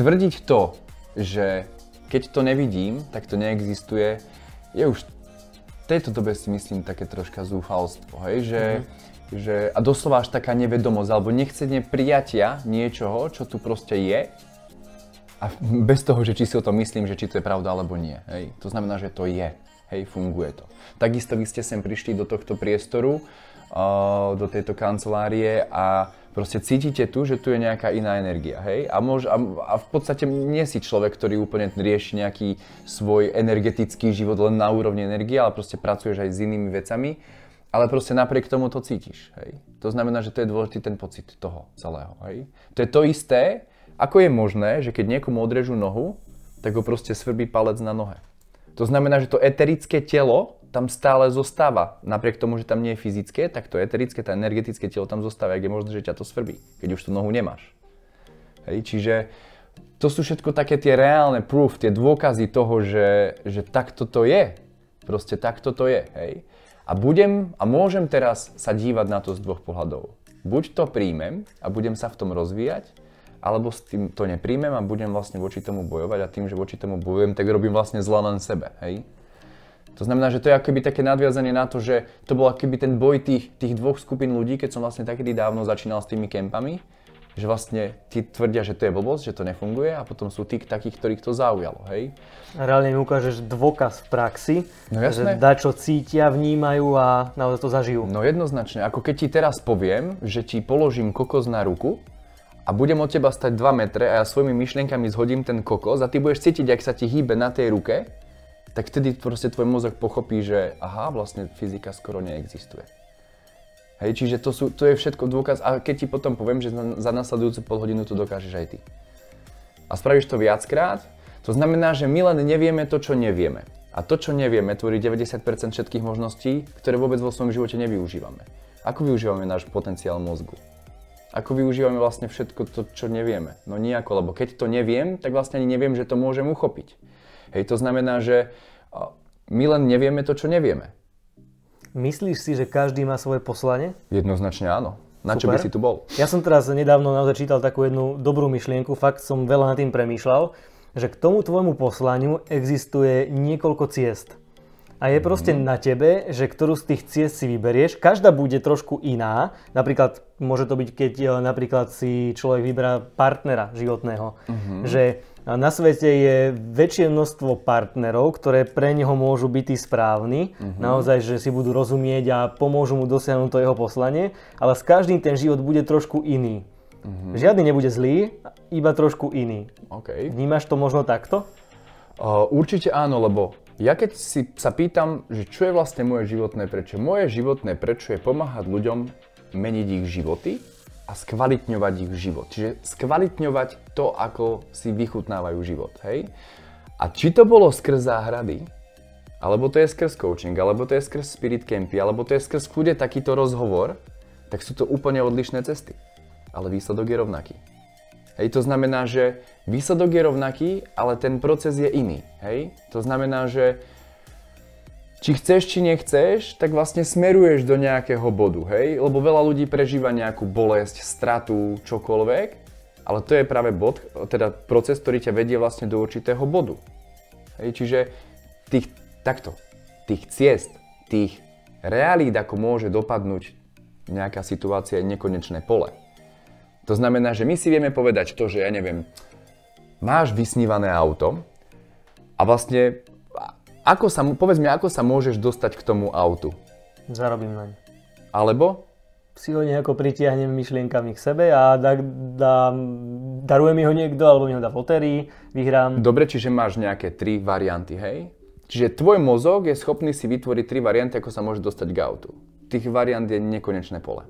tvrdiť to, že keď to nevidím, tak to neexistuje, je už v tejto dobe si myslím také troška zúfalstvo, hej, že, mm-hmm. že a doslova až taká nevedomosť, alebo nechcenie prijatia niečoho, čo tu proste je a bez toho, že či si o tom myslím, že či to je pravda alebo nie, hej. To znamená, že to je, hej, funguje to. Takisto vy ste sem prišli do tohto priestoru, do tejto kancelárie a proste cítite tu, že tu je nejaká iná energia, hej? A, môž, a, a v podstate nie si človek, ktorý úplne rieši nejaký svoj energetický život len na úrovni energie, ale proste pracuješ aj s inými vecami, ale proste napriek tomu to cítiš, hej? To znamená, že to je dôležitý ten pocit toho celého, hej? To je to isté, ako je možné, že keď niekomu odrežú nohu, tak ho proste svrbí palec na nohe. To znamená, že to eterické telo tam stále zostáva. Napriek tomu, že tam nie je fyzické, tak to eterické, tá energetické telo tam zostáva, ak je možné, že ťa to svrbí, keď už tú nohu nemáš. Hej, čiže to sú všetko také tie reálne proof, tie dôkazy toho, že, že takto to je. Proste takto to je. Hej. A budem a môžem teraz sa dívať na to z dvoch pohľadov. Buď to príjmem a budem sa v tom rozvíjať, alebo s tým to nepríjmem a budem vlastne voči tomu bojovať a tým, že voči tomu bojujem, tak robím vlastne zla len sebe. Hej. To znamená, že to je akoby také nadviazanie na to, že to bol akoby ten boj tých, tých dvoch skupín ľudí, keď som vlastne takedy dávno začínal s tými kempami, že vlastne tí tvrdia, že to je blbosť, že to nefunguje a potom sú tí takých, ktorých to zaujalo, hej? Reálne mi ukážeš dôkaz v praxi, no jasné. že čo cítia, vnímajú a naozaj to zažijú. No jednoznačne, ako keď ti teraz poviem, že ti položím kokos na ruku a budem od teba stať 2 metre a ja svojimi myšlienkami zhodím ten kokos a ty budeš cítiť, ak sa ti hýbe na tej ruke, tak vtedy proste tvoj mozog pochopí, že aha, vlastne fyzika skoro neexistuje. Hej, čiže to, sú, to je všetko dôkaz a keď ti potom poviem, že za nasledujúcu pol hodinu to dokážeš aj ty. A spravíš to viackrát, to znamená, že my len nevieme to, čo nevieme. A to, čo nevieme, tvorí 90% všetkých možností, ktoré vôbec vo svojom živote nevyužívame. Ako využívame náš potenciál mozgu? Ako využívame vlastne všetko to, čo nevieme? No nejako, lebo keď to neviem, tak vlastne ani neviem, že to môžem uchopiť. Hej, to znamená, že my len nevieme to, čo nevieme. Myslíš si, že každý má svoje poslanie? Jednoznačne áno. Na Super. čo by si tu bol? Ja som teraz nedávno naozaj čítal takú jednu dobrú myšlienku, fakt som veľa nad tým premýšľal, že k tomu tvojmu poslaniu existuje niekoľko ciest. A je proste mm. na tebe, že ktorú z tých ciest si vyberieš. Každá bude trošku iná. Napríklad, môže to byť, keď e, napríklad si človek vyberá partnera životného. Mm-hmm. Že na svete je väčšie množstvo partnerov, ktoré pre neho môžu byť tí správni, uh-huh. naozaj, že si budú rozumieť a pomôžu mu dosiahnuť to jeho poslanie, ale s každým ten život bude trošku iný. Uh-huh. Žiadny nebude zlý, iba trošku iný. Okay. Vnímaš to možno takto? Uh, určite áno, lebo ja keď si sa pýtam, že čo je vlastne moje životné prečo, moje životné prečo je pomáhať ľuďom meniť ich životy a skvalitňovať ich život. Čiže skvalitňovať to, ako si vychutnávajú život, hej? A či to bolo skrz záhrady, alebo to je skrz coaching, alebo to je skrz spirit campy, alebo to je skrz kľude takýto rozhovor, tak sú to úplne odlišné cesty. Ale výsledok je rovnaký. Hej, to znamená, že výsledok je rovnaký, ale ten proces je iný. Hej? To znamená, že či chceš, či nechceš, tak vlastne smeruješ do nejakého bodu, hej? Lebo veľa ľudí prežíva nejakú bolesť, stratu, čokoľvek, ale to je práve bod, teda proces, ktorý ťa vedie vlastne do určitého bodu. Hej? Čiže tých, takto, tých ciest, tých realít, ako môže dopadnúť nejaká situácia, je nekonečné pole. To znamená, že my si vieme povedať to, že ja neviem, máš vysnívané auto a vlastne ako sa, povedz mi, ako sa môžeš dostať k tomu autu? Zarobím naň. Alebo si ho nejako pritiahnem myšlienkami k sebe a da, da, daruje mi ho niekto, alebo mi ho dá v lotérii, vyhrám. Dobre, čiže máš nejaké tri varianty, hej? Čiže tvoj mozog je schopný si vytvoriť tri varianty, ako sa môže dostať k autu. Tých variant je nekonečné pole.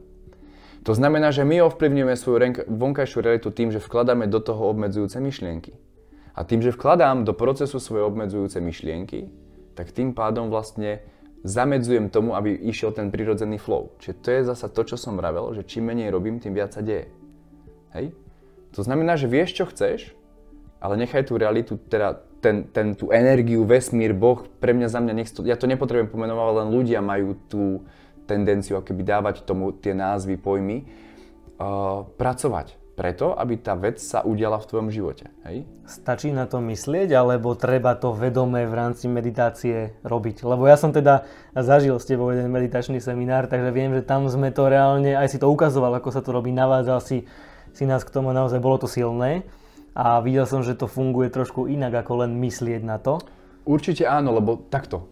To znamená, že my ovplyvňujeme svoju vonkajšiu realitu tým, že vkladáme do toho obmedzujúce myšlienky. A tým, že vkladám do procesu svoje obmedzujúce myšlienky, tak tým pádom vlastne zamedzujem tomu, aby išiel ten prirodzený flow. Čiže to je zasa to, čo som vravel, že čím menej robím, tým viac sa deje. Hej? To znamená, že vieš, čo chceš, ale nechaj tú realitu, teda ten, ten, tú energiu, vesmír, Boh, pre mňa, za mňa, nech to, ja to nepotrebujem pomenovať, len ľudia majú tú tendenciu akoby dávať tomu tie názvy, pojmy, uh, pracovať preto, aby tá vec sa udiala v tvojom živote. Hej? Stačí na to myslieť, alebo treba to vedomé v rámci meditácie robiť? Lebo ja som teda zažil s tebou jeden meditačný seminár, takže viem, že tam sme to reálne, aj si to ukazoval, ako sa to robí, navádzal si, si nás k tomu, naozaj bolo to silné. A videl som, že to funguje trošku inak, ako len myslieť na to. Určite áno, lebo takto,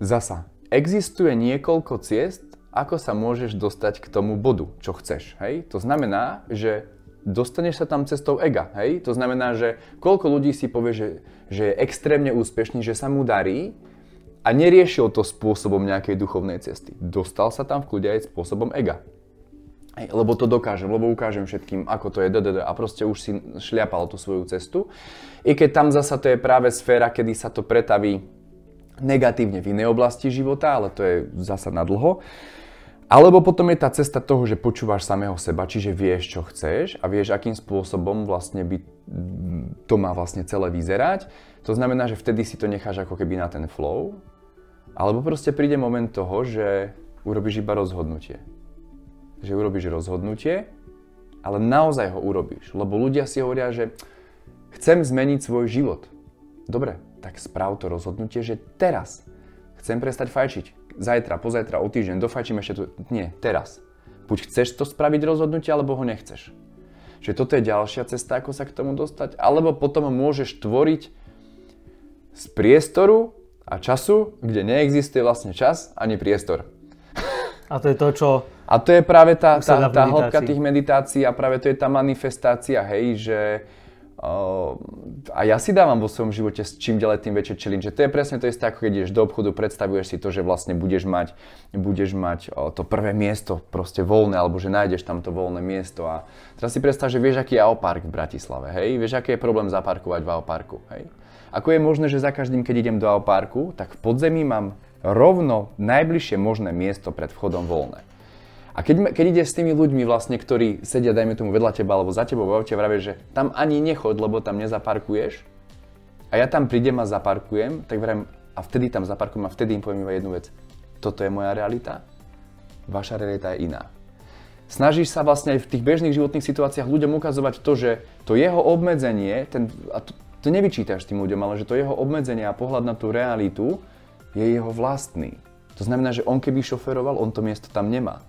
zasa, existuje niekoľko ciest, ako sa môžeš dostať k tomu bodu, čo chceš. Hej? To znamená, že dostaneš sa tam cestou ega, hej? To znamená, že koľko ľudí si povie, že, že je extrémne úspešný, že sa mu darí a neriešil to spôsobom nejakej duchovnej cesty. Dostal sa tam v kľude aj spôsobom ega. Hej, lebo to dokážem, lebo ukážem všetkým, ako to je DDD a proste už si šliapal tú svoju cestu. I keď tam zasa to je práve sféra, kedy sa to pretaví negatívne v inej oblasti života, ale to je zasa na dlho. Alebo potom je tá cesta toho, že počúvaš samého seba, čiže vieš, čo chceš a vieš, akým spôsobom vlastne by to má vlastne celé vyzerať. To znamená, že vtedy si to necháš ako keby na ten flow. Alebo proste príde moment toho, že urobíš iba rozhodnutie. Že urobíš rozhodnutie, ale naozaj ho urobíš. Lebo ľudia si hovoria, že chcem zmeniť svoj život. Dobre, tak správ to rozhodnutie, že teraz chcem prestať fajčiť zajtra, pozajtra, o týždeň, dofajčím ešte tu. Nie, teraz. Buď chceš to spraviť rozhodnutie, alebo ho nechceš. Čiže toto je ďalšia cesta, ako sa k tomu dostať. Alebo potom môžeš tvoriť z priestoru a času, kde neexistuje vlastne čas ani priestor. A to je to, čo... A to je práve tá, tá, tá hĺbka tých meditácií a práve to je tá manifestácia, hej, že a ja si dávam vo svojom živote s čím ďalej tým väčšie challenge. To je presne to isté, ako keď ideš do obchodu, predstavuješ si to, že vlastne budeš mať, budeš mať to prvé miesto proste voľné, alebo že nájdeš tam to voľné miesto. A teraz si predstav, že vieš, aký je Aopark v Bratislave, hej? Vieš, aký je problém zaparkovať v Aoparku, hej? Ako je možné, že za každým, keď idem do Aoparku, tak v podzemí mám rovno najbližšie možné miesto pred vchodom voľné. A keď, keď ideš s tými ľuďmi vlastne, ktorí sedia, dajme tomu vedľa teba alebo za tebou v aute, vravie, že tam ani nechoď, lebo tam nezaparkuješ, a ja tam prídem a zaparkujem, tak vravím, a vtedy tam zaparkujem a vtedy im poviem iba jednu vec. Toto je moja realita, vaša realita je iná. Snažíš sa vlastne aj v tých bežných životných situáciách ľuďom ukazovať to, že to jeho obmedzenie, ten, a to, to nevyčítaš tým ľuďom, ale že to jeho obmedzenie a pohľad na tú realitu je jeho vlastný. To znamená, že on keby šoferoval, on to miesto tam nemá.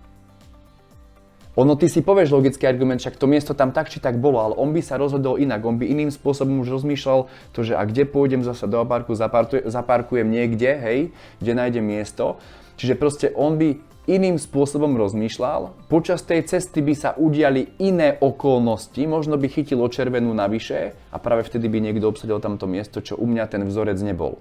Ono ty si povieš logický argument, však to miesto tam tak či tak bolo, ale on by sa rozhodol inak, on by iným spôsobom už rozmýšľal to, že a kde pôjdem zase do parku, zaparkujem niekde, hej, kde nájdem miesto. Čiže proste on by iným spôsobom rozmýšľal, počas tej cesty by sa udiali iné okolnosti, možno by chytilo červenú navyše a práve vtedy by niekto obsadil tamto miesto, čo u mňa ten vzorec nebol.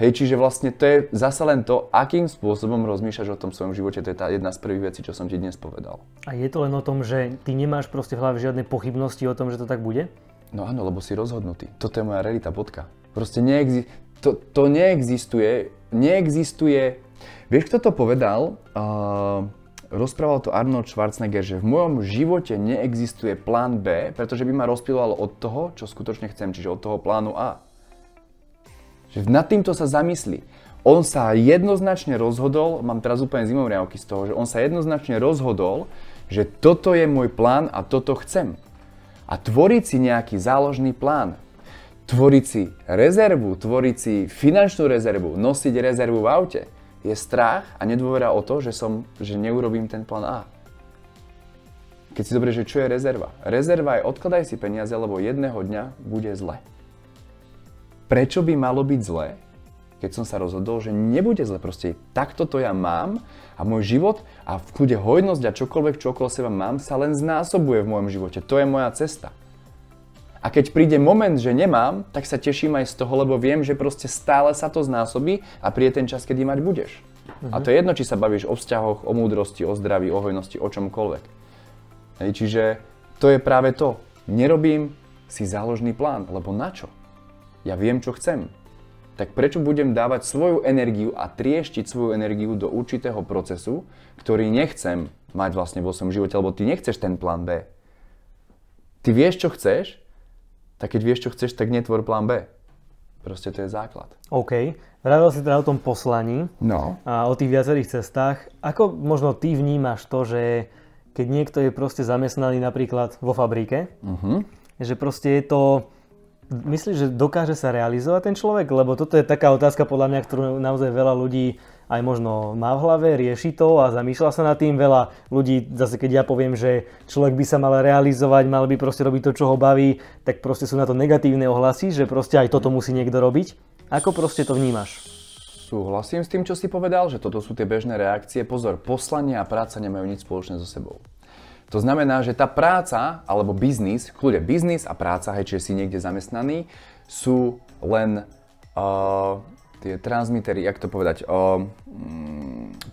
Hej, čiže vlastne to je zase len to, akým spôsobom rozmýšľaš o tom svojom živote. To je tá jedna z prvých vecí, čo som ti dnes povedal. A je to len o tom, že ty nemáš proste v hlave žiadne pochybnosti o tom, že to tak bude? No áno, lebo si rozhodnutý. Toto je moja realita, bodka. Proste neexi- to, to neexistuje, neexistuje... Vieš, kto to povedal? Uh, rozprával to Arnold Schwarzenegger, že v mojom živote neexistuje plán B, pretože by ma rozpiloval od toho, čo skutočne chcem, čiže od toho plánu A. Že nad týmto sa zamyslí. On sa jednoznačne rozhodol, mám teraz úplne zimomriavky z toho, že on sa jednoznačne rozhodol, že toto je môj plán a toto chcem. A tvoriť si nejaký záložný plán, tvoriť si rezervu, tvoriť si finančnú rezervu, nosiť rezervu v aute, je strach a nedôvera o to, že, som, že neurobím ten plán A. Keď si dobre, že čo je rezerva? Rezerva je odkladaj si peniaze, lebo jedného dňa bude zle. Prečo by malo byť zlé, keď som sa rozhodol, že nebude zle. Proste takto to ja mám a môj život a v kľude hojnosť a čokoľvek, čo okolo seba mám, sa len znásobuje v mojom živote. To je moja cesta. A keď príde moment, že nemám, tak sa teším aj z toho, lebo viem, že proste stále sa to znásobí a príde ten čas, kedy mať budeš. Uh-huh. A to je jedno, či sa bavíš o vzťahoch, o múdrosti, o zdraví, o hojnosti, o čomkoľvek. Hej, čiže to je práve to. Nerobím si záložný plán, lebo na čo? Ja viem, čo chcem tak prečo budem dávať svoju energiu a trieštiť svoju energiu do určitého procesu, ktorý nechcem mať vlastne vo svojom živote, lebo ty nechceš ten plán B. Ty vieš, čo chceš, tak keď vieš, čo chceš, tak netvor plán B. Proste to je základ. OK. Vravil si teda o tom poslaní no. a o tých viacerých cestách. Ako možno ty vnímaš to, že keď niekto je proste zamestnaný napríklad vo fabrike, uh-huh. že proste je to Myslíš, že dokáže sa realizovať ten človek? Lebo toto je taká otázka podľa mňa, ktorú naozaj veľa ľudí aj možno má v hlave, rieši to a zamýšľa sa nad tým. Veľa ľudí, zase keď ja poviem, že človek by sa mal realizovať, mal by proste robiť to, čo ho baví, tak proste sú na to negatívne ohlasy, že proste aj toto musí niekto robiť. Ako proste to vnímaš? Súhlasím s tým, čo si povedal, že toto sú tie bežné reakcie. Pozor, poslanie a práca nemajú nič spoločné so sebou. To znamená, že tá práca alebo biznis, kľude biznis a práca, hej, čiže si niekde zamestnaný, sú len uh, tie transmitery, jak to povedať, uh,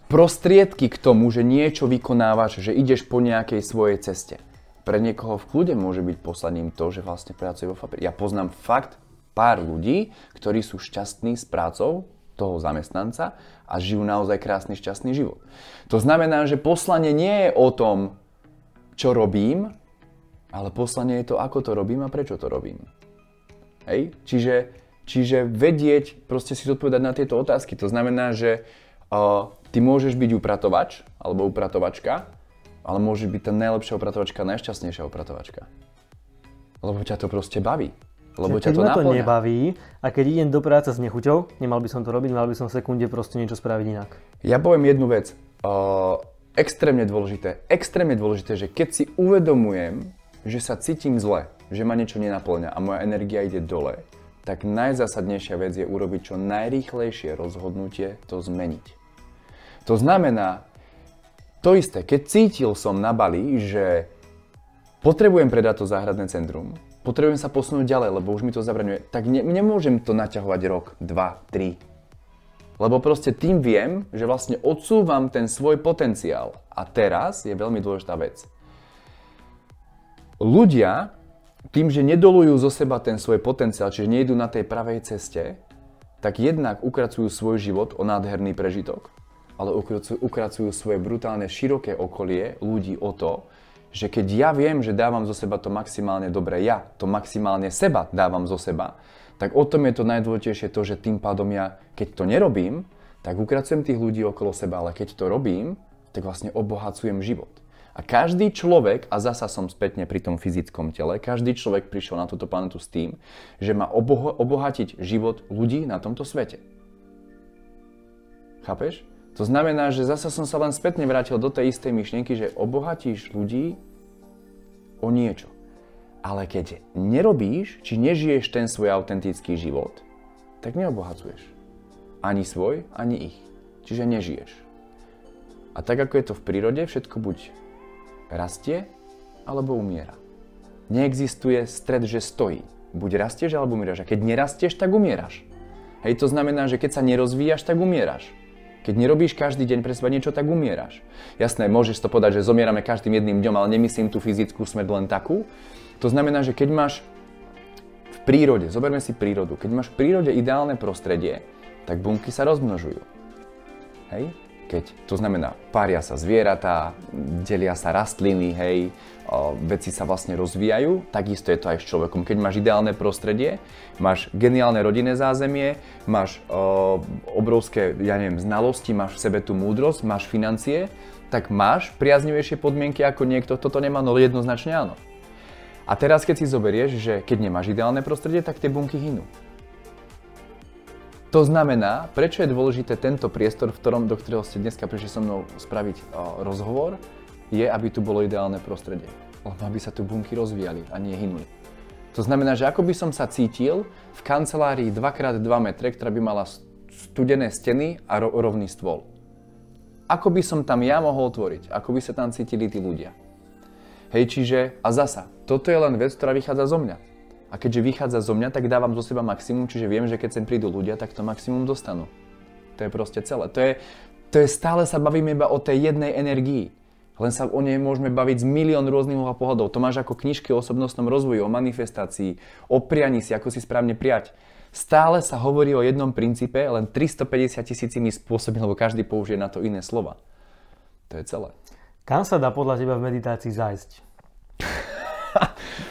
prostriedky k tomu, že niečo vykonávaš, že ideš po nejakej svojej ceste. Pre niekoho v kľude môže byť poslaním to, že vlastne pracuje vo fabrike. Ja poznám fakt pár ľudí, ktorí sú šťastní s prácou toho zamestnanca a žijú naozaj krásny, šťastný život. To znamená, že poslanie nie je o tom, čo robím, ale poslanie je to, ako to robím a prečo to robím. Hej? Čiže, čiže vedieť, proste si zodpovedať na tieto otázky. To znamená, že uh, ty môžeš byť upratovač alebo upratovačka, ale môžeš byť tá najlepšia upratovačka, najšťastnejšia upratovačka. Lebo ťa to proste baví. Lebo ťa to ma to nebaví a keď idem do práce s nechuťou, nemal by som to robiť, mal by som v sekunde proste niečo spraviť inak. Ja poviem jednu vec. Uh, extrémne dôležité, extrémne dôležité, že keď si uvedomujem, že sa cítim zle, že ma niečo nenaplňa a moja energia ide dole, tak najzásadnejšia vec je urobiť čo najrýchlejšie rozhodnutie to zmeniť. To znamená, to isté, keď cítil som na Bali, že potrebujem predať to záhradné centrum, potrebujem sa posunúť ďalej, lebo už mi to zabraňuje, tak ne, nemôžem to naťahovať rok, dva, tri, lebo proste tým viem, že vlastne odsúvam ten svoj potenciál. A teraz je veľmi dôležitá vec. Ľudia tým, že nedolujú zo seba ten svoj potenciál, čiže nejdu na tej pravej ceste, tak jednak ukracujú svoj život o nádherný prežitok, ale ukracujú, svoje brutálne široké okolie ľudí o to, že keď ja viem, že dávam zo seba to maximálne dobre, ja to maximálne seba dávam zo seba, tak o tom je to najdôležitejšie to, že tým pádom ja, keď to nerobím, tak ukracujem tých ľudí okolo seba, ale keď to robím, tak vlastne obohacujem život. A každý človek, a zasa som spätne pri tom fyzickom tele, každý človek prišiel na túto planetu s tým, že má oboho- obohatiť život ľudí na tomto svete. Chápeš? To znamená, že zasa som sa len spätne vrátil do tej istej myšlienky, že obohatíš ľudí o niečo. Ale keď nerobíš, či nežiješ ten svoj autentický život, tak neobohacuješ. Ani svoj, ani ich. Čiže nežiješ. A tak ako je to v prírode, všetko buď rastie, alebo umiera. Neexistuje stred, že stojí. Buď rastieš, alebo umieraš. A keď nerastieš, tak umieraš. Hej, to znamená, že keď sa nerozvíjaš, tak umieraš. Keď nerobíš každý deň pre seba niečo, tak umieraš. Jasné, môžeš to povedať, že zomierame každým jedným dňom, ale nemyslím tú fyzickú smrť len takú, to znamená, že keď máš v prírode, zoberme si prírodu, keď máš v prírode ideálne prostredie, tak bunky sa rozmnožujú. Hej? Keď, to znamená, pária sa zvieratá, delia sa rastliny, hej, veci sa vlastne rozvíjajú, takisto je to aj s človekom. Keď máš ideálne prostredie, máš geniálne rodinné zázemie, máš o, obrovské, ja neviem, znalosti, máš v sebe tú múdrosť, máš financie, tak máš priaznivejšie podmienky ako niekto, toto nemá, no jednoznačne áno. A teraz, keď si zoberieš, že keď nemáš ideálne prostredie, tak tie bunky hynú. To znamená, prečo je dôležité tento priestor, v ktorom, do ktorého ste dneska prišli so mnou spraviť o, rozhovor, je, aby tu bolo ideálne prostredie. Lebo aby sa tu bunky rozvíjali a nie hynuli. To znamená, že ako by som sa cítil v kancelárii 2x2 metre, ktorá by mala studené steny a ro- rovný stôl. Ako by som tam ja mohol tvoriť? Ako by sa tam cítili tí ľudia? Hej, čiže, a zasa, toto je len vec, ktorá vychádza zo mňa. A keďže vychádza zo mňa, tak dávam zo seba maximum, čiže viem, že keď sem prídu ľudia, tak to maximum dostanú. To je proste celé. To je, to je stále sa bavíme iba o tej jednej energii. Len sa o nej môžeme baviť z milión rôznych pohľadov. To máš ako knižky o osobnostnom rozvoji, o manifestácii, o prianí si, ako si správne prijať. Stále sa hovorí o jednom princípe, len 350 tisícimi spôsobmi, lebo každý použije na to iné slova. To je celé. Kam sa dá podľa teba v meditácii zájsť?